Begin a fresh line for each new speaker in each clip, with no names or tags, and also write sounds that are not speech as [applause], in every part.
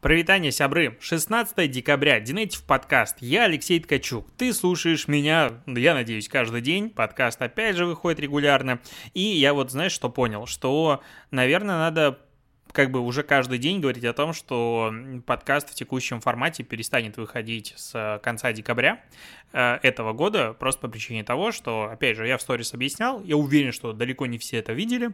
Провитание, сябры. 16 декабря, Динейтив подкаст. Я Алексей Ткачук. Ты слушаешь меня, я надеюсь, каждый день. Подкаст опять же выходит регулярно. И я вот, знаешь, что понял? Что, наверное, надо как бы уже каждый день говорить о том, что подкаст в текущем формате перестанет выходить с конца декабря э, этого года, просто по причине того, что, опять же, я в сторис объяснял, я уверен, что далеко не все это видели,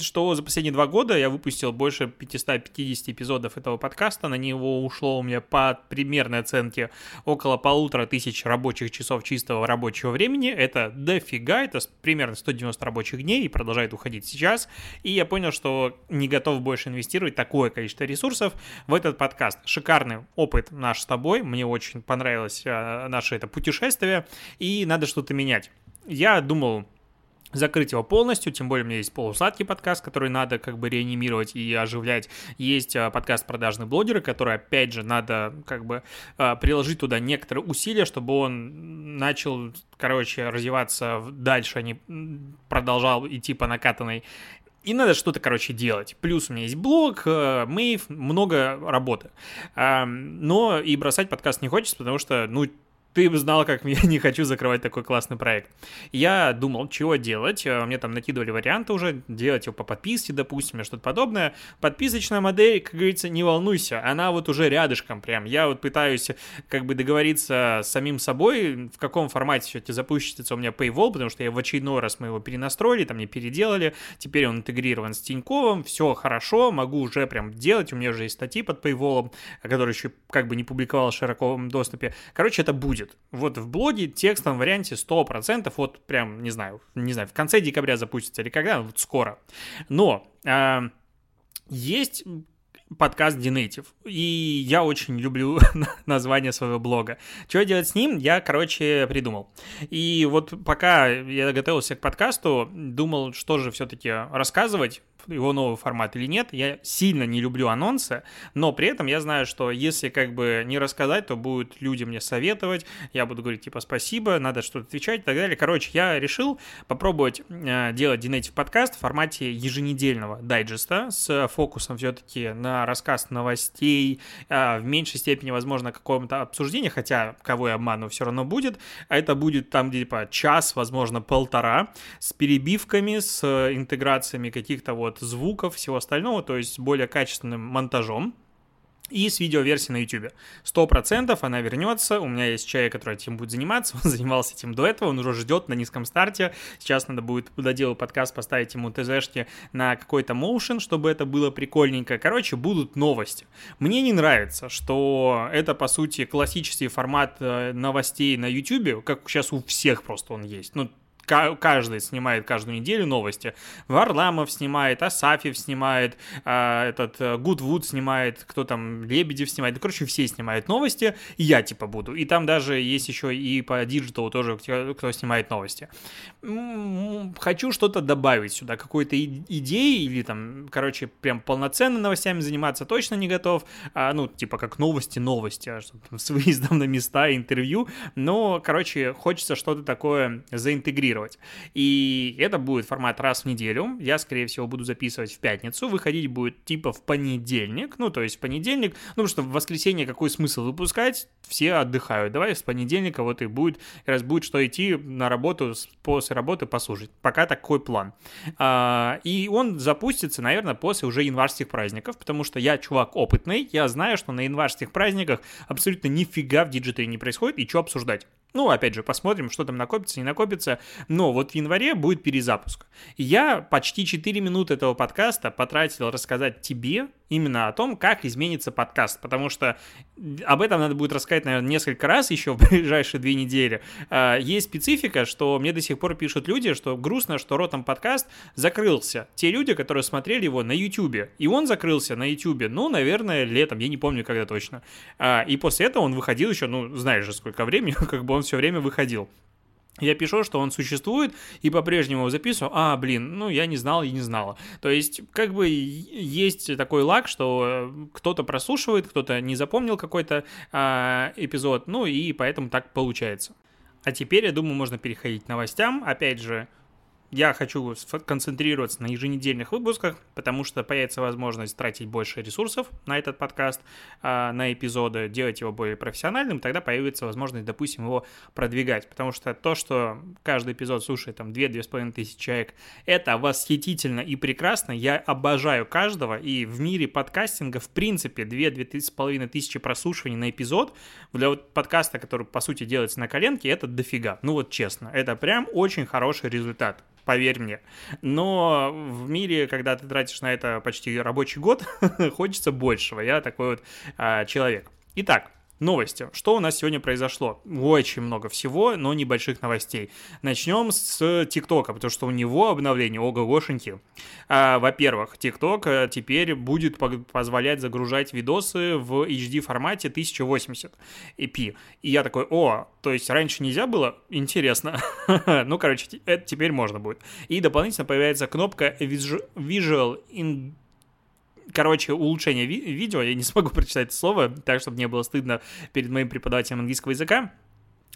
что за последние два года я выпустил больше 550 эпизодов этого подкаста, на него ушло у меня по примерной оценке около полутора тысяч рабочих часов чистого рабочего времени, это дофига, это примерно 190 рабочих дней и продолжает уходить сейчас, и я понял, что не готов больше инвестировать такое количество ресурсов в этот подкаст. Шикарный опыт наш с тобой, мне очень понравилось э, наше это путешествие, и надо что-то менять. Я думал, закрыть его полностью, тем более у меня есть полусладкий подкаст, который надо как бы реанимировать и оживлять. Есть а, подкаст «Продажные блогеры», который, опять же, надо как бы а, приложить туда некоторые усилия, чтобы он начал, короче, развиваться дальше, а не продолжал идти по накатанной и надо что-то, короче, делать. Плюс у меня есть блог, э, мейв, много работы. Но и бросать подкаст не хочется, потому что, ну, ты бы знал, как я [laughs] не хочу закрывать такой классный проект. Я думал, чего делать. Э, мне там накидывали варианты уже, делать его по подписке, допустим, или что-то подобное. Подписочная модель, как говорится, не волнуйся, она вот уже рядышком прям. Я вот пытаюсь как бы договориться с самим собой, в каком формате все это запустится у меня Paywall, потому что я в очередной раз мы его перенастроили, там не переделали, теперь он интегрирован с Тиньковым, все хорошо, могу уже прям делать, у меня уже есть статьи под Paywall, которые еще как бы не публиковал в широком доступе. Короче, это будет будет. Вот в блоге текстовом варианте 100%, вот прям, не знаю, не знаю, в конце декабря запустится или когда, вот скоро. Но э, есть подкаст Dinative. И я очень люблю [laughs] название своего блога. Что делать с ним, я, короче, придумал. И вот пока я готовился к подкасту, думал, что же все-таки рассказывать, его новый формат или нет. Я сильно не люблю анонсы, но при этом я знаю, что если как бы не рассказать, то будут люди мне советовать, я буду говорить типа спасибо, надо что-то отвечать и так далее. Короче, я решил попробовать э, делать Динейтив подкаст в формате еженедельного дайджеста с фокусом все-таки на рассказ новостей, э, в меньшей степени, возможно, какого-то обсуждения, хотя кого я обману, все равно будет. А это будет там типа час, возможно, полтора, с перебивками, с интеграциями каких-то вот от звуков, всего остального, то есть более качественным монтажом и с видеоверсией на YouTube. Сто процентов она вернется. У меня есть человек, который этим будет заниматься. [laughs] Он занимался этим до этого, он уже ждет на низком старте. Сейчас надо будет доделать подкаст, поставить ему ТЗшки на какой-то моушен, чтобы это было прикольненько. Короче, будут новости. Мне не нравится, что это, по сути, классический формат э, новостей на YouTube, как сейчас у всех просто он есть. Ну, каждый снимает каждую неделю новости. Варламов снимает, Асафьев снимает, а, этот э, Гудвуд снимает, кто там, Лебедев снимает. Короче, все снимают новости, и я типа буду. И там даже есть еще и по диджиталу тоже, кто снимает новости. Хочу что-то добавить сюда, какой-то идеи или там, короче, прям полноценно новостями заниматься точно не готов. А, ну, типа как новости-новости, а с выездом на места, интервью. Но, короче, хочется что-то такое заинтегрировать тестировать. И это будет формат раз в неделю. Я, скорее всего, буду записывать в пятницу. Выходить будет типа в понедельник. Ну, то есть в понедельник. Ну, потому что в воскресенье какой смысл выпускать? Все отдыхают. Давай с понедельника вот и будет, раз будет что идти на работу, после работы послушать. Пока такой план. А, и он запустится, наверное, после уже январских праздников, потому что я чувак опытный, я знаю, что на январских праздниках абсолютно нифига в диджитале не происходит, и что обсуждать. Ну, опять же, посмотрим, что там накопится, не накопится. Но вот в январе будет перезапуск. Я почти 4 минуты этого подкаста потратил рассказать тебе, именно о том, как изменится подкаст, потому что об этом надо будет рассказать, наверное, несколько раз еще в ближайшие две недели. А, есть специфика, что мне до сих пор пишут люди, что грустно, что Ротом подкаст закрылся. Те люди, которые смотрели его на YouTube, и он закрылся на YouTube, ну, наверное, летом, я не помню, когда точно. А, и после этого он выходил еще, ну, знаешь же, сколько времени, [laughs] как бы он все время выходил. Я пишу, что он существует, и по-прежнему его записываю. А, блин, ну я не знал и не знала. То есть, как бы есть такой лаг, что э, кто-то прослушивает, кто-то не запомнил какой-то а, эпизод, ну и поэтому так получается. А теперь, я думаю, можно переходить к новостям. Опять же, я хочу концентрироваться на еженедельных выпусках, потому что появится возможность тратить больше ресурсов на этот подкаст, а, на эпизоды, делать его более профессиональным, тогда появится возможность, допустим, его продвигать. Потому что то, что каждый эпизод слушает там 2-2,5 тысячи человек, это восхитительно и прекрасно. Я обожаю каждого, и в мире подкастинга, в принципе, 2-2,5 тысячи прослушиваний на эпизод для вот подкаста, который, по сути, делается на коленке, это дофига. Ну вот честно, это прям очень хороший результат поверь мне. Но в мире, когда ты тратишь на это почти рабочий год, [laughs] хочется большего. Я такой вот а, человек. Итак, Новости. Что у нас сегодня произошло? Очень много всего, но небольших новостей. Начнем с ТикТока, потому что у него обновление ого-гошеньки. А, во-первых, ТикТок э, теперь будет позволять загружать видосы в HD формате 1080 p. И я такой, о, то есть раньше нельзя было? Интересно. [laughs] ну, короче, это теперь можно будет. И дополнительно появляется кнопка Visual короче, улучшение ви- видео, я не смогу [laughs] прочитать это слово, так, чтобы не было стыдно перед моим преподавателем английского языка,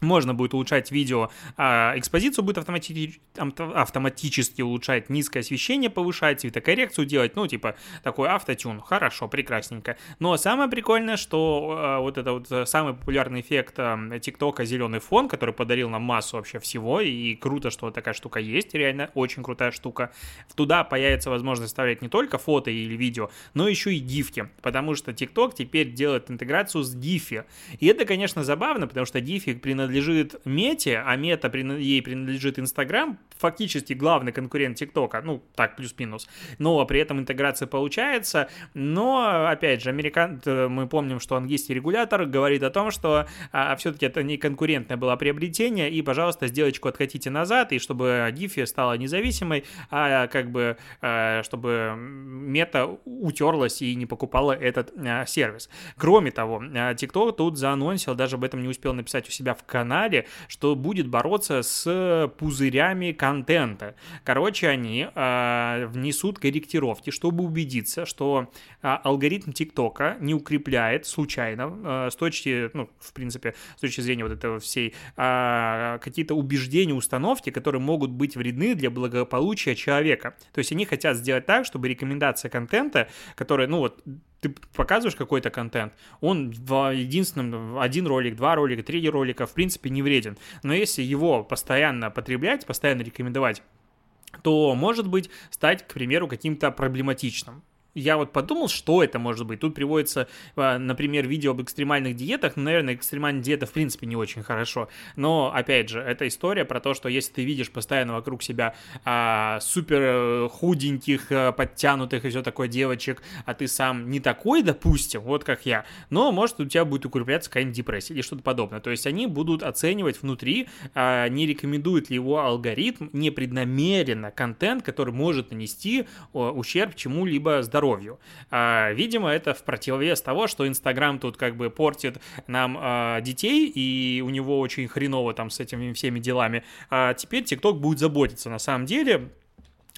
можно будет улучшать видео, а экспозицию будет автомати... автоматически улучшать, низкое освещение повышать, цветокоррекцию делать, ну, типа, такой автотюн. Хорошо, прекрасненько. Но самое прикольное, что а, вот это вот э, самый популярный эффект а, ТикТока зеленый фон, который подарил нам массу вообще всего, и круто, что такая штука есть, реально очень крутая штука. Туда появится возможность вставлять не только фото или видео, но еще и гифки, потому что ТикТок теперь делает интеграцию с гифи. И это, конечно, забавно, потому что гифи принадлежат принадлежит Мете, а Мета ей принадлежит Инстаграм, фактически главный конкурент ТикТока, ну, так, плюс-минус, но при этом интеграция получается, но, опять же, американ... мы помним, что английский регулятор говорит о том, что а, все-таки это не конкурентное было приобретение, и, пожалуйста, сделочку откатите назад, и чтобы Гифи стала независимой, а как бы, а, чтобы Мета утерлась и не покупала этот а, сервис. Кроме того, а, TikTok тут заанонсил, даже об этом не успел написать у себя в канале, что будет бороться с пузырями контента. Короче, они э, внесут корректировки, чтобы убедиться, что э, алгоритм ТикТока не укрепляет случайно э, с точки, ну, в принципе, с точки зрения вот этого всей э, какие-то убеждения, установки, которые могут быть вредны для благополучия человека. То есть они хотят сделать так, чтобы рекомендация контента, которая, ну вот, ты показываешь какой-то контент, он в единственном, один ролик, два ролика, три ролика, в принципе, не вреден. Но если его постоянно потреблять, постоянно рекомендовать, то может быть стать, к примеру, каким-то проблематичным я вот подумал, что это может быть. Тут приводится, а, например, видео об экстремальных диетах. Ну, наверное, экстремальная диета в принципе не очень хорошо. Но, опять же, это история про то, что если ты видишь постоянно вокруг себя а, супер э, худеньких, а, подтянутых и все такое девочек, а ты сам не такой, допустим, вот как я, но, может, у тебя будет укрепляться какая-нибудь депрессия или что-то подобное. То есть они будут оценивать внутри, а, не рекомендует ли его алгоритм непреднамеренно контент, который может нанести ущерб чему-либо здоровью здоровью. А, видимо, это в противовес того, что Инстаграм тут как бы портит нам а, детей, и у него очень хреново там с этими всеми делами. А теперь ТикТок будет заботиться на самом деле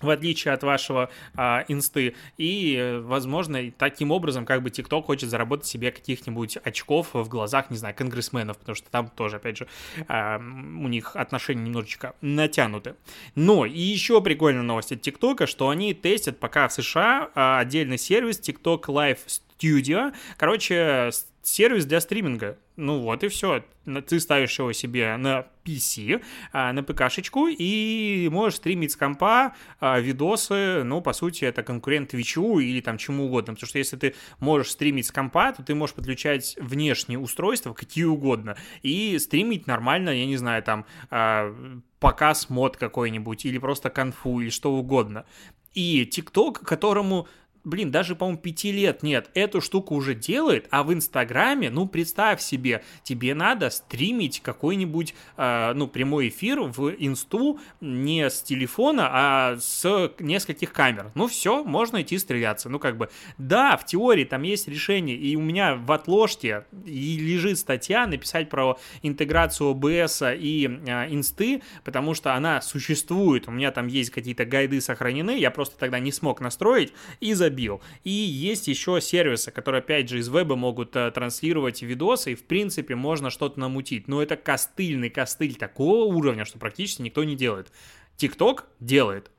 в отличие от вашего а, инсты. И, возможно, таким образом, как бы ТикТок хочет заработать себе каких-нибудь очков в глазах, не знаю, конгрессменов, потому что там тоже, опять же, а, у них отношения немножечко натянуты. Но и еще прикольная новость от ТикТока, что они тестят пока в США а, отдельный сервис TikTok Live Studio. Короче, сервис для стриминга. Ну вот и все. Ты ставишь его себе на PC, а, на ПКшечку и можешь стримить с компа а, видосы. Ну, по сути, это конкурент Твичу или там чему угодно. Потому что если ты можешь стримить с компа, то ты можешь подключать внешние устройства, какие угодно, и стримить нормально, я не знаю, там а, показ мод какой-нибудь или просто конфу или что угодно. И ТикТок, которому блин, даже, по-моему, пяти лет нет, эту штуку уже делает, а в Инстаграме, ну, представь себе, тебе надо стримить какой-нибудь, э, ну, прямой эфир в Инсту не с телефона, а с нескольких камер. Ну, все, можно идти стреляться. Ну, как бы, да, в теории там есть решение, и у меня в отложке и лежит статья написать про интеграцию OBS и э, Инсты, потому что она существует, у меня там есть какие-то гайды сохранены, я просто тогда не смог настроить, и за забил. И есть еще сервисы, которые, опять же, из веба могут э, транслировать видосы, и, в принципе, можно что-то намутить. Но это костыльный костыль такого уровня, что практически никто не делает. ТикТок делает.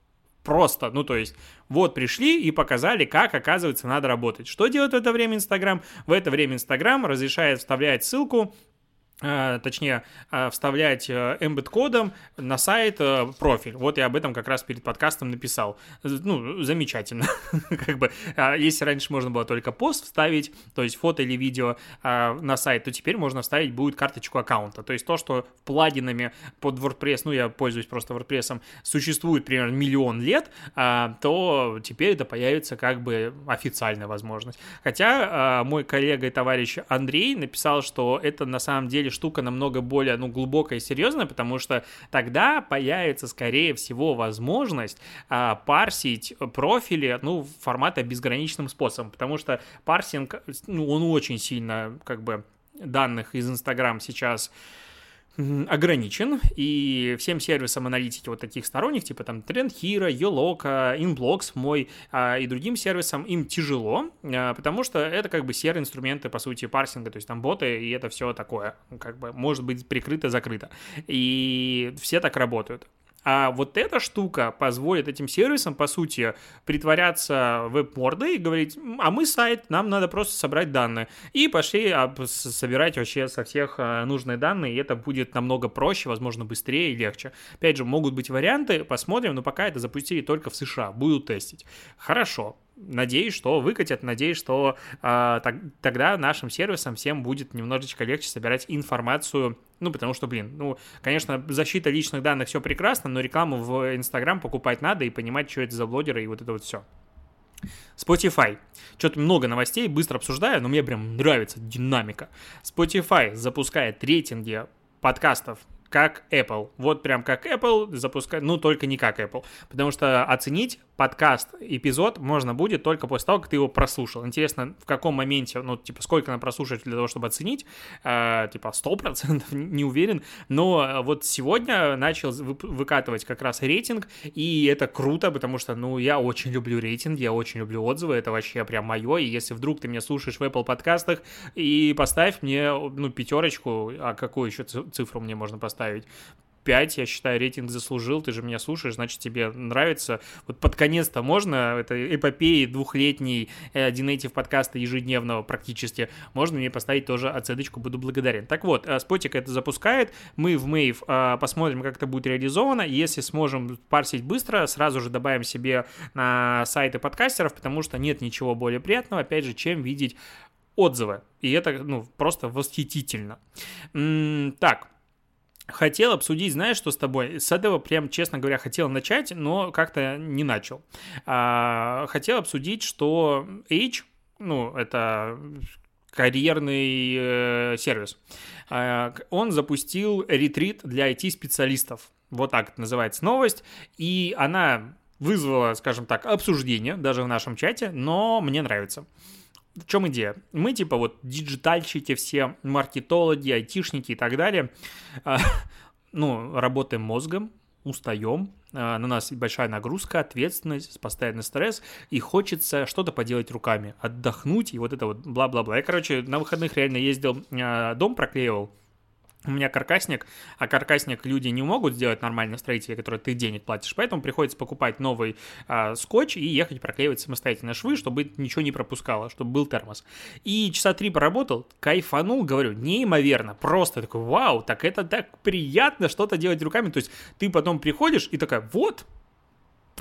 Просто, ну то есть, вот пришли и показали, как, оказывается, надо работать. Что делает в это время Инстаграм? В это время Инстаграм разрешает вставлять ссылку точнее, э, вставлять э, embed-кодом на сайт профиль. Вот я об этом как раз перед подкастом написал. Ну, замечательно. [laughs] как бы, а если раньше можно было только пост вставить, то есть фото или видео на сайт, то теперь можно вставить будет карточку аккаунта. То есть то, что плагинами под WordPress, ну, я пользуюсь просто WordPress, существует примерно миллион лет, то теперь это появится как бы официальная возможность. Хотя мой коллега и товарищ Андрей написал, что это на самом деле штука намного более, ну, глубокая и серьезная, потому что тогда появится, скорее всего, возможность а, парсить профили, ну, формата безграничным способом, потому что парсинг, ну, он очень сильно, как бы, данных из Инстаграм сейчас ограничен, и всем сервисам аналитики вот таких сторонних, типа там TrendHero, Yoloka, Inblocks мой а, и другим сервисам, им тяжело, а, потому что это как бы серые инструменты, по сути, парсинга, то есть там боты, и это все такое, как бы может быть прикрыто-закрыто. И все так работают. А вот эта штука позволит этим сервисам, по сути, притворяться веб-мордой и говорить, а мы сайт, нам надо просто собрать данные. И пошли собирать вообще со всех а, нужные данные, и это будет намного проще, возможно, быстрее и легче. Опять же, могут быть варианты, посмотрим, но пока это запустили только в США, будут тестить. Хорошо, надеюсь, что выкатят, надеюсь, что э, так, тогда нашим сервисам всем будет немножечко легче собирать информацию, ну, потому что, блин, ну, конечно, защита личных данных все прекрасно, но рекламу в Инстаграм покупать надо и понимать, что это за блогеры и вот это вот все. Spotify. Что-то много новостей, быстро обсуждаю, но мне прям нравится динамика. Spotify запускает рейтинги подкастов как Apple. Вот прям как Apple запускать, ну только не как Apple. Потому что оценить подкаст, эпизод можно будет только после того, как ты его прослушал. Интересно, в каком моменте, ну, типа, сколько надо прослушать для того, чтобы оценить, э, типа, 100%, [laughs] не уверен, но вот сегодня начал выкатывать как раз рейтинг, и это круто, потому что, ну, я очень люблю рейтинг, я очень люблю отзывы, это вообще прям мое, и если вдруг ты меня слушаешь в Apple подкастах, и поставь мне, ну, пятерочку, а какую еще цифру мне можно поставить? 5, я считаю, рейтинг заслужил, ты же меня слушаешь, значит, тебе нравится. Вот под конец-то можно, это эпопеи двухлетней э, Native подкаста ежедневного практически, можно мне поставить тоже оценочку, буду благодарен. Так вот, Спотик э, это запускает, мы в Мейв э, посмотрим, как это будет реализовано, если сможем парсить быстро, сразу же добавим себе на сайты подкастеров, потому что нет ничего более приятного, опять же, чем видеть отзывы. И это, ну, просто восхитительно. М-м, так, Хотел обсудить, знаешь, что с тобой? С этого прям, честно говоря, хотел начать, но как-то не начал. А, хотел обсудить, что H, ну, это карьерный э, сервис, э, он запустил ретрит для IT-специалистов. Вот так называется новость. И она вызвала, скажем так, обсуждение даже в нашем чате, но мне нравится в чем идея? Мы типа вот диджитальщики все, маркетологи, айтишники и так далее, а, ну, работаем мозгом, устаем, а, на нас большая нагрузка, ответственность, постоянный стресс, и хочется что-то поделать руками, отдохнуть, и вот это вот бла-бла-бла. Я, короче, на выходных реально ездил, а, дом проклеивал, у меня каркасник, а каркасник люди не могут сделать нормально строители, которые ты денег платишь, поэтому приходится покупать новый а, скотч и ехать проклеивать самостоятельно швы, чтобы ничего не пропускало, чтобы был термос. И часа три поработал, кайфанул, говорю, неимоверно, просто такой, вау, так это так приятно что-то делать руками, то есть ты потом приходишь и такая, вот,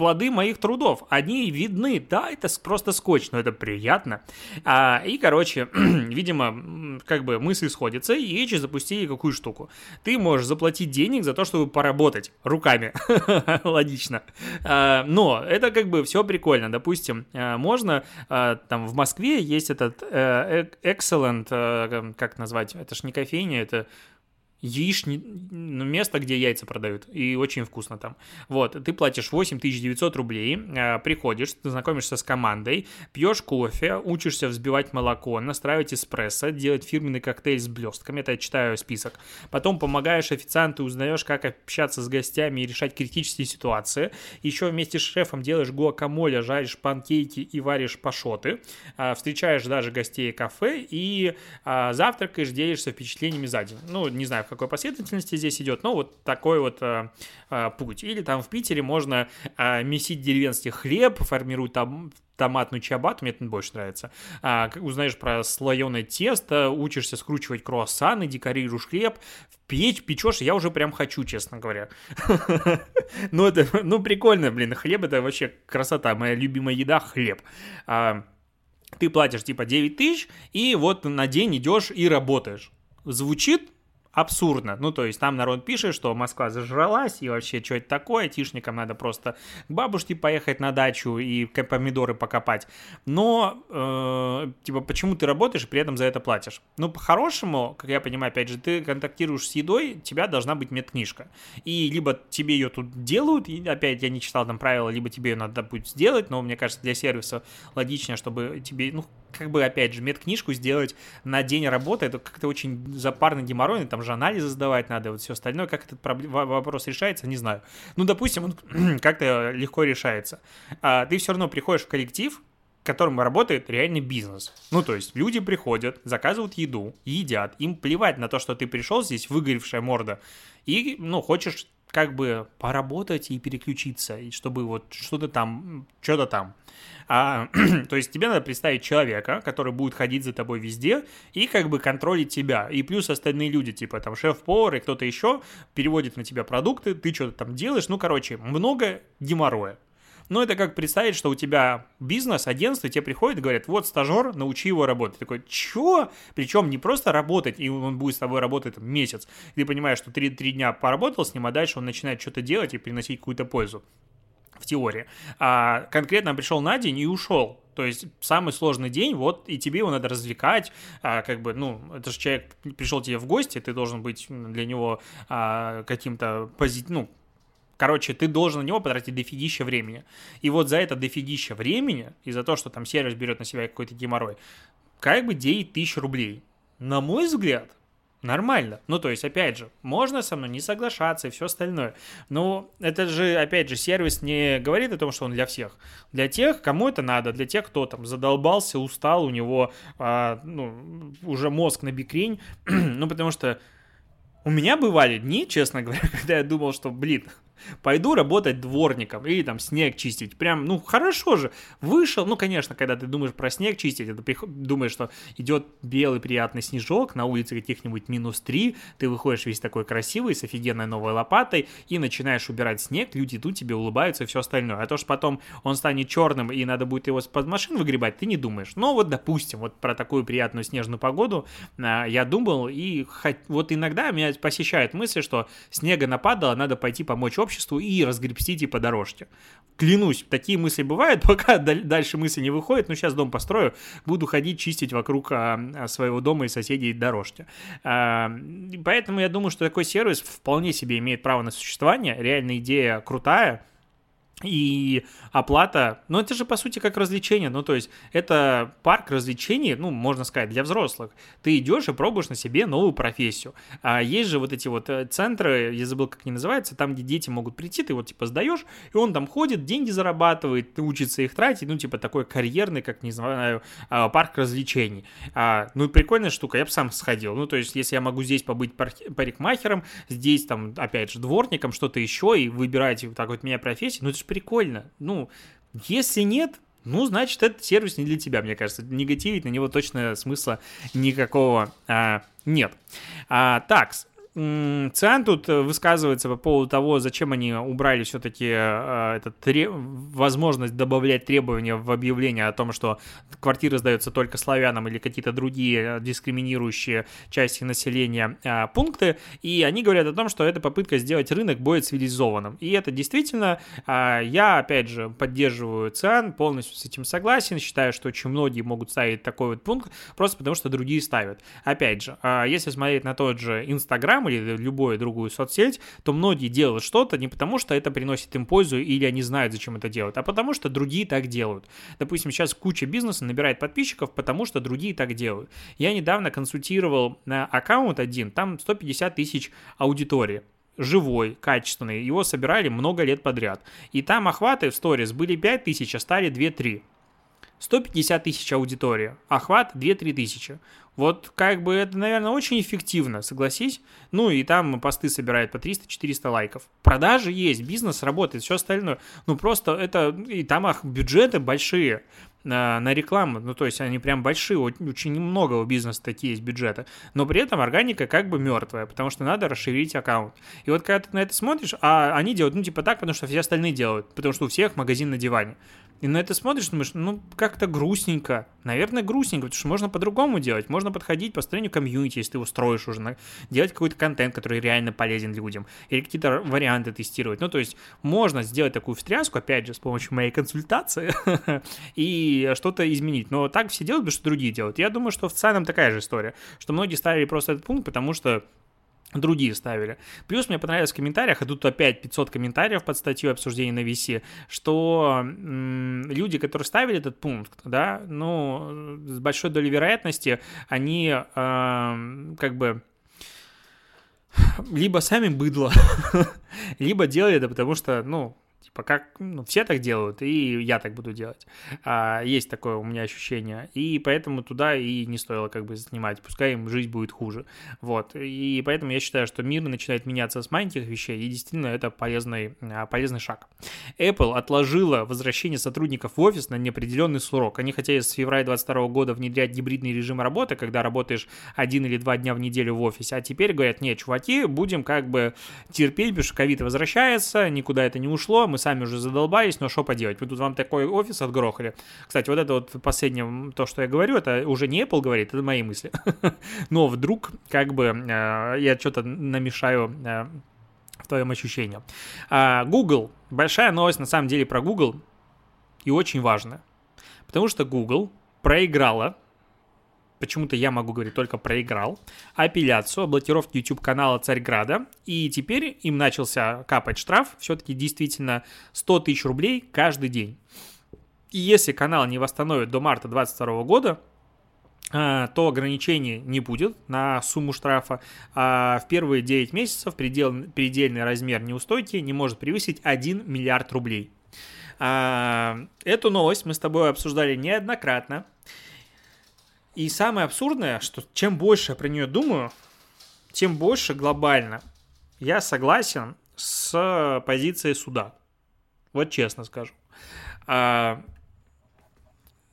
плоды моих трудов. Они видны, да, это просто скотч, но это приятно. А, и, короче, [clears throat] видимо, как бы мысли сходятся, и Эчи запустили какую штуку. Ты можешь заплатить денег за то, чтобы поработать руками. [laughs] Логично. А, но это как бы все прикольно. Допустим, а, можно, а, там в Москве есть этот э, Excellent, э, как назвать, это ж не кофейня, это яични... ну, место, где яйца продают, и очень вкусно там. Вот, ты платишь 8900 рублей, э, приходишь, знакомишься с командой, пьешь кофе, учишься взбивать молоко, настраивать эспрессо, делать фирменный коктейль с блестками, это я читаю список. Потом помогаешь официанту, узнаешь, как общаться с гостями и решать критические ситуации. Еще вместе с шефом делаешь гуакамоле, жаришь панкейки и варишь пашоты, э, встречаешь даже гостей кафе и э, завтракаешь, делишься впечатлениями за день. Ну, не знаю, какой последовательности здесь идет, но вот такой вот а, а, путь. Или там в Питере можно а, месить деревенский хлеб, формируют там томатную чиабату, мне это больше нравится. А, узнаешь про слоеное тесто, учишься скручивать круассаны, декорируешь хлеб, печь, печешь, я уже прям хочу, честно говоря. [laughs] Ну, это, ну, прикольно, блин, хлеб это вообще красота, моя любимая еда — хлеб. А, ты платишь типа 9 тысяч, и вот на день идешь и работаешь. Звучит абсурдно. Ну, то есть там народ пишет, что Москва зажралась, и вообще, что это такое, тишникам надо просто к бабушке поехать на дачу и помидоры покопать. Но, э, типа, почему ты работаешь и при этом за это платишь? Ну, по-хорошему, как я понимаю, опять же, ты контактируешь с едой, тебя должна быть медкнижка. И либо тебе ее тут делают, и опять я не читал там правила, либо тебе ее надо будет сделать, но мне кажется, для сервиса логичнее, чтобы тебе, ну, как бы, опять же, медкнижку сделать на день работы, это как-то очень запарно геморройно, там же анализы сдавать надо, вот все остальное, как этот вопрос решается, не знаю. Ну, допустим, он [clears throat] как-то легко решается. А ты все равно приходишь в коллектив, в котором работает реальный бизнес. Ну, то есть люди приходят, заказывают еду, едят, им плевать на то, что ты пришел здесь, выгоревшая морда, и, ну, хочешь как бы поработать и переключиться, и чтобы вот что-то там, что-то там. А, [clears throat] то есть тебе надо представить человека, который будет ходить за тобой везде и как бы контролить тебя. И плюс остальные люди, типа там шеф-повар и кто-то еще, переводит на тебя продукты, ты что-то там делаешь. Ну, короче, много геморроя. Но это как представить, что у тебя бизнес, агентство, тебе приходит и говорят, вот стажер, научи его работать. Ты такой, чё? Причем не просто работать, и он будет с тобой работать там, месяц. ты понимаешь, что три, три дня поработал с ним, а дальше он начинает что-то делать и приносить какую-то пользу в теории. А конкретно пришел на день и ушел. То есть самый сложный день, вот, и тебе его надо развлекать, а, как бы, ну, это же человек пришел тебе в гости, ты должен быть для него а, каким-то позитивным, ну, Короче, ты должен на него потратить дофигища времени. И вот за это дофигища времени, и за то, что там сервис берет на себя какой-то геморрой, как бы 9 тысяч рублей. На мой взгляд, Нормально. Ну, то есть, опять же, можно со мной не соглашаться и все остальное. Но это же, опять же, сервис не говорит о том, что он для всех. Для тех, кому это надо, для тех, кто там задолбался, устал, у него а, ну, уже мозг на бикрень. [clears throat] ну, потому что у меня бывали дни, честно говоря, [laughs] когда я думал, что, блин, пойду работать дворником или там снег чистить. Прям, ну, хорошо же. Вышел, ну, конечно, когда ты думаешь про снег чистить, это думаешь, что идет белый приятный снежок, на улице каких-нибудь минус 3, ты выходишь весь такой красивый, с офигенной новой лопатой, и начинаешь убирать снег, люди идут, тебе улыбаются и все остальное. А то, что потом он станет черным и надо будет его под машин выгребать, ты не думаешь. Но вот, допустим, вот про такую приятную снежную погоду а, я думал, и вот иногда меня посещает мысль, что снега нападало, надо пойти помочь обществу, обществу и разгребсти типа дорожки. Клянусь, такие мысли бывают, [laughs] пока дальше мысли не выходят, ну сейчас дом построю, буду ходить чистить вокруг а, а, своего дома и соседей дорожки. А, поэтому я думаю, что такой сервис вполне себе имеет право на существование, реально идея крутая, и оплата, ну это же по сути как развлечение, ну то есть это парк развлечений, ну можно сказать, для взрослых. Ты идешь и пробуешь на себе новую профессию. А есть же вот эти вот э, центры, я забыл как они называются, там где дети могут прийти, ты вот типа сдаешь, и он там ходит, деньги зарабатывает, учится их тратить, ну типа такой карьерный, как не знаю, а, парк развлечений. А, ну прикольная штука, я бы сам сходил. Ну то есть если я могу здесь побыть парикмахером, здесь там опять же дворником, что-то еще, и выбирать так вот меня профессию, ну это же прикольно. Ну, если нет, ну, значит, этот сервис не для тебя, мне кажется. Негативить на него точно смысла никакого а, нет. А, так, Циан тут э, высказывается по поводу того, зачем они убрали все-таки э, этот, возможность добавлять требования в объявление о том, что квартира сдается только славянам или какие-то другие дискриминирующие части населения э, пункты. И они говорят о том, что это попытка сделать рынок более цивилизованным. И это действительно, я опять же поддерживаю Циан, полностью с этим согласен. Считаю, что очень многие могут ставить такой вот пункт, просто потому что другие ставят. Опять же, если смотреть на тот же Инстаграм или любую другую соцсеть, то многие делают что-то не потому, что это приносит им пользу или они знают, зачем это делают, а потому что другие так делают. Допустим, сейчас куча бизнеса набирает подписчиков, потому что другие так делают. Я недавно консультировал на аккаунт один, там 150 тысяч аудитории живой, качественный, его собирали много лет подряд. И там охваты в сторис были 5 тысяч, а стали 2-3. 150 тысяч аудитория, охват 2-3 тысячи. Вот как бы это, наверное, очень эффективно, согласись. Ну и там посты собирают по 300-400 лайков. Продажи есть, бизнес работает, все остальное. Ну просто это, и там ах, бюджеты большие на, на рекламу, ну то есть они прям большие, очень много у бизнеса такие есть бюджеты, но при этом органика как бы мертвая, потому что надо расширить аккаунт. И вот когда ты на это смотришь, а они делают, ну типа так, потому что все остальные делают, потому что у всех магазин на диване. И на это смотришь, думаешь, ну, как-то грустненько. Наверное, грустненько, потому что можно по-другому делать. Можно подходить по строению комьюнити, если ты его строишь уже, делать какой-то контент, который реально полезен людям, или какие-то варианты тестировать. Ну, то есть можно сделать такую встряску, опять же, с помощью моей консультации, [laughs] и что-то изменить. Но так все делают, потому что другие делают. Я думаю, что в целом такая же история, что многие ставили просто этот пункт, потому что другие ставили. Плюс мне понравилось в комментариях, а тут опять 500 комментариев под статью обсуждения на VC, что м- люди, которые ставили этот пункт, да, ну, с большой долей вероятности они э, как бы либо сами быдло, [laughs] либо делали это потому что, ну, Типа как, ну, все так делают, и я так буду делать. А, есть такое у меня ощущение. И поэтому туда и не стоило как бы снимать. Пускай им жизнь будет хуже. Вот. И поэтому я считаю, что мир начинает меняться с маленьких вещей, и действительно это полезный, а, полезный шаг. Apple отложила возвращение сотрудников в офис на неопределенный срок. Они хотели с февраля 2022 года внедрять гибридный режим работы, когда работаешь один или два дня в неделю в офисе, а теперь говорят, нет, чуваки, будем как бы терпеть, потому что ковид возвращается, никуда это не ушло, мы сами уже задолбались, но что поделать, мы тут вам такой офис отгрохали. Кстати, вот это вот последнее, то, что я говорю, это уже не Apple говорит, это мои мысли. [laughs] Но вдруг, как бы, э, я что-то намешаю э, в твоем ощущении. А, Google, большая новость на самом деле про Google и очень важная. Потому что Google проиграла почему-то я могу говорить только проиграл, апелляцию о блокировке YouTube-канала Царьграда, и теперь им начался капать штраф, все-таки действительно 100 тысяч рублей каждый день. И если канал не восстановит до марта 2022 года, а, то ограничений не будет на сумму штрафа. А в первые 9 месяцев предел, предельный размер неустойки не может превысить 1 миллиард рублей. А, эту новость мы с тобой обсуждали неоднократно. И самое абсурдное, что чем больше я про нее думаю, тем больше глобально я согласен с позицией суда. Вот честно скажу. А,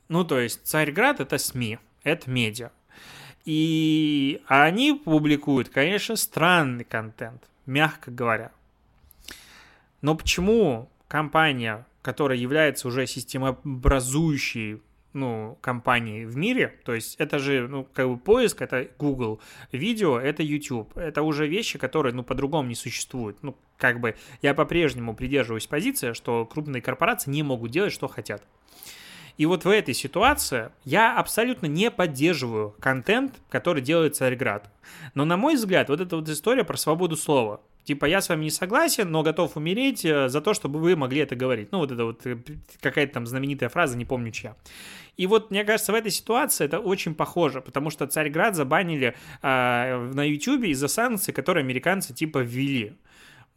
ну, то есть, Царьград — это СМИ, это медиа. И они публикуют, конечно, странный контент, мягко говоря. Но почему компания, которая является уже системообразующей ну, компаний в мире. То есть это же, ну, как бы поиск, это Google, видео, это YouTube. Это уже вещи, которые, ну, по-другому не существуют. Ну, как бы я по-прежнему придерживаюсь позиции, что крупные корпорации не могут делать, что хотят. И вот в этой ситуации я абсолютно не поддерживаю контент, который делает Царьград. Но, на мой взгляд, вот эта вот история про свободу слова – Типа, я с вами не согласен, но готов умереть э, за то, чтобы вы могли это говорить. Ну, вот это вот э, какая-то там знаменитая фраза, не помню чья. И вот, мне кажется, в этой ситуации это очень похоже, потому что Царьград забанили э, на YouTube из-за санкций, которые американцы типа ввели.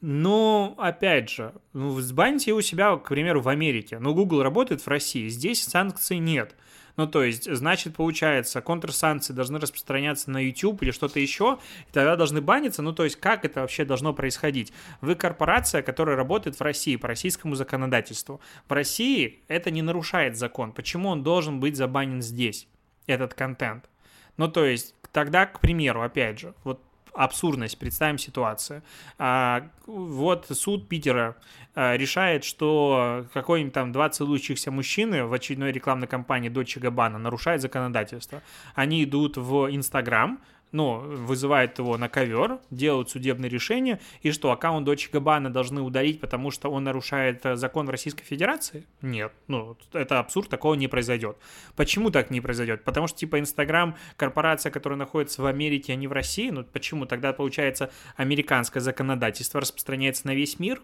Но, опять же, ну, сбаньте у себя, к примеру, в Америке. Но Google работает в России, здесь санкций нет. Ну, то есть, значит, получается, контрсанкции должны распространяться на YouTube или что-то еще, и тогда должны баниться. Ну, то есть, как это вообще должно происходить? Вы корпорация, которая работает в России по российскому законодательству. В России это не нарушает закон. Почему он должен быть забанен здесь, этот контент? Ну, то есть, тогда, к примеру, опять же, вот абсурдность, представим ситуацию. А, вот суд Питера а, решает, что какой-нибудь там два целующихся мужчины в очередной рекламной кампании Дочи Габана нарушает законодательство. Они идут в Инстаграм, ну, вызывают его на ковер, делают судебное решение, и что, аккаунт дочь Габана должны удалить, потому что он нарушает э, закон Российской Федерации? Нет, ну, это абсурд, такого не произойдет. Почему так не произойдет? Потому что, типа, Инстаграм, корпорация, которая находится в Америке, а не в России, ну, почему? Тогда, получается, американское законодательство распространяется на весь мир?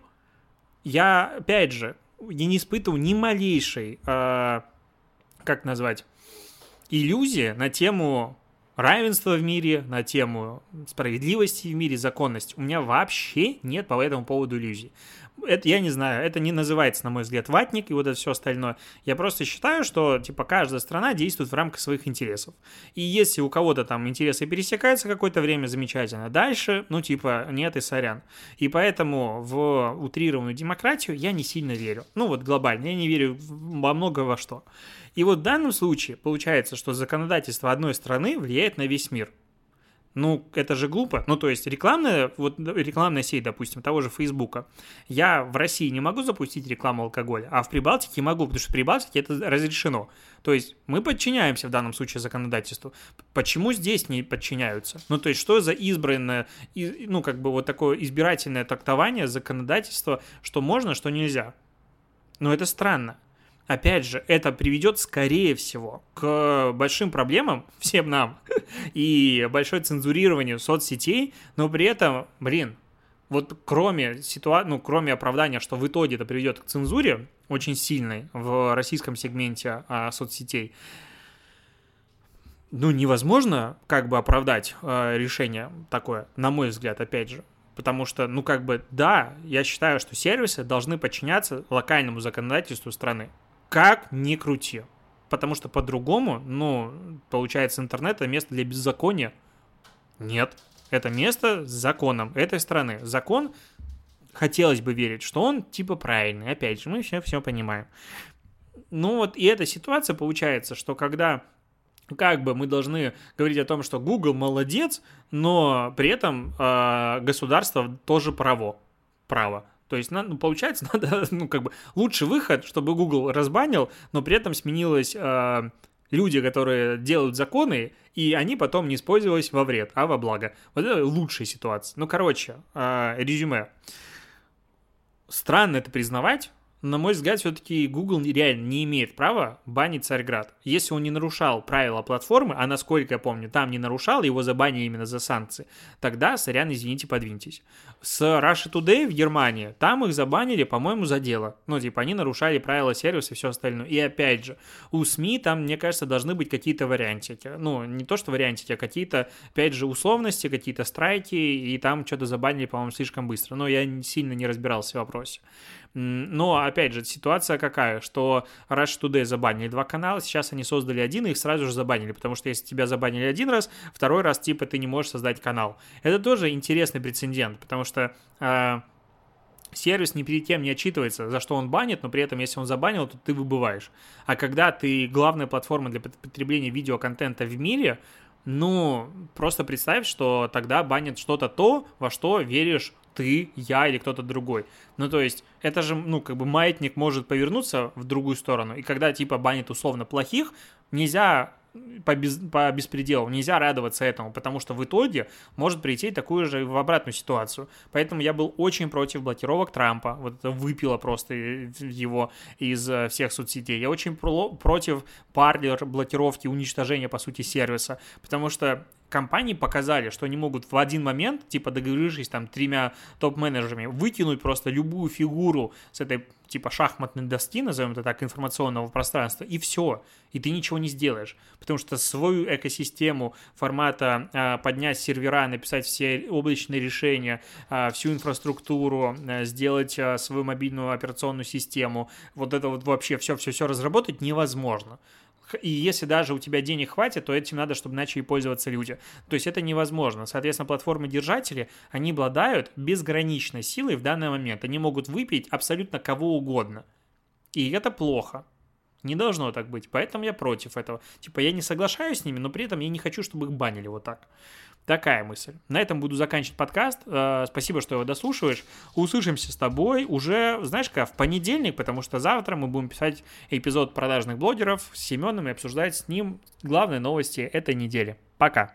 Я, опять же, я не испытываю ни малейшей, э, как назвать, иллюзии на тему равенства в мире, на тему справедливости в мире, законности. У меня вообще нет по этому поводу иллюзий. это, я не знаю, это не называется, на мой взгляд, ватник и вот это все остальное. Я просто считаю, что, типа, каждая страна действует в рамках своих интересов. И если у кого-то там интересы пересекаются какое-то время, замечательно. Дальше, ну, типа, нет и сорян. И поэтому в утрированную демократию я не сильно верю. Ну, вот глобально, я не верю во много во что. И вот в данном случае получается, что законодательство одной страны влияет на весь мир. Ну, это же глупо. Ну, то есть рекламная, вот рекламная сеть, допустим, того же Фейсбука. Я в России не могу запустить рекламу алкоголя, а в Прибалтике могу, потому что в Прибалтике это разрешено. То есть мы подчиняемся в данном случае законодательству. Почему здесь не подчиняются? Ну, то есть что за избранное, ну, как бы вот такое избирательное трактование законодательства, что можно, что нельзя? Ну, это странно опять же, это приведет, скорее всего, к большим проблемам всем нам [laughs] и большой цензурированию соцсетей, но при этом, блин, вот кроме ситуа... ну, кроме оправдания, что в итоге это приведет к цензуре очень сильной в российском сегменте а, соцсетей, ну, невозможно как бы оправдать э, решение такое, на мой взгляд, опять же. Потому что, ну, как бы, да, я считаю, что сервисы должны подчиняться локальному законодательству страны как ни крути. Потому что по-другому, ну, получается, интернет это место для беззакония. Нет. Это место с законом этой страны. Закон, хотелось бы верить, что он типа правильный. Опять же, мы все, все понимаем. Ну вот и эта ситуация получается, что когда как бы мы должны говорить о том, что Google молодец, но при этом э, государство тоже право. Право. То есть, ну, получается, [laughs] надо, ну, как бы, лучший выход, чтобы Google разбанил, но при этом сменилось э, люди, которые делают законы, и они потом не использовались во вред, а во благо. Вот это лучшая ситуация. Ну, короче, э, резюме. Странно это признавать, на мой взгляд, все-таки Google реально не имеет права банить Царьград. Если он не нарушал правила платформы, а насколько я помню, там не нарушал, его забанили именно за санкции, тогда, сорян, извините, подвиньтесь. С Russia Today в Германии, там их забанили, по-моему, за дело. Ну, типа, они нарушали правила сервиса и все остальное. И опять же, у СМИ там, мне кажется, должны быть какие-то вариантики. Ну, не то, что вариантики, а какие-то, опять же, условности, какие-то страйки, и там что-то забанили, по-моему, слишком быстро. Но я сильно не разбирался в вопросе. Но, опять же, ситуация какая, что Rush Today забанили два канала, сейчас они создали один, и их сразу же забанили, потому что если тебя забанили один раз, второй раз, типа, ты не можешь создать канал. Это тоже интересный прецедент, потому что... Э, сервис ни перед кем не отчитывается, за что он банит, но при этом, если он забанил, то ты выбываешь. А когда ты главная платформа для потребления видеоконтента в мире, ну, просто представь, что тогда банит что-то то, во что веришь ты, я или кто-то другой. Ну, то есть, это же, ну, как бы маятник может повернуться в другую сторону. И когда, типа, банит условно плохих, нельзя по, без, по беспределу. Нельзя радоваться этому, потому что в итоге может прийти такую же в обратную ситуацию. Поэтому я был очень против блокировок Трампа. Вот это выпило просто его из э, всех соцсетей. Я очень про против парлер блокировки, уничтожения, по сути, сервиса. Потому что компании показали, что они могут в один момент, типа договорившись там тремя топ-менеджерами, выкинуть просто любую фигуру с этой типа шахматной доски, назовем это так, информационного пространства, и все, и ты ничего не сделаешь, потому что свою экосистему формата а, поднять сервера, написать все облачные решения, а, всю инфраструктуру, а, сделать а, свою мобильную операционную систему, вот это вот вообще все-все-все разработать невозможно. И если даже у тебя денег хватит, то этим надо, чтобы начали пользоваться люди. То есть это невозможно. Соответственно, платформы-держатели, они обладают безграничной силой в данный момент. Они могут выпить абсолютно кого угодно. И это плохо. Не должно так быть. Поэтому я против этого. Типа, я не соглашаюсь с ними, но при этом я не хочу, чтобы их банили вот так. Такая мысль. На этом буду заканчивать подкаст. Э, спасибо, что его дослушиваешь. Услышимся с тобой уже, знаешь как, в понедельник, потому что завтра мы будем писать эпизод продажных блогеров с Семеном и обсуждать с ним главные новости этой недели. Пока.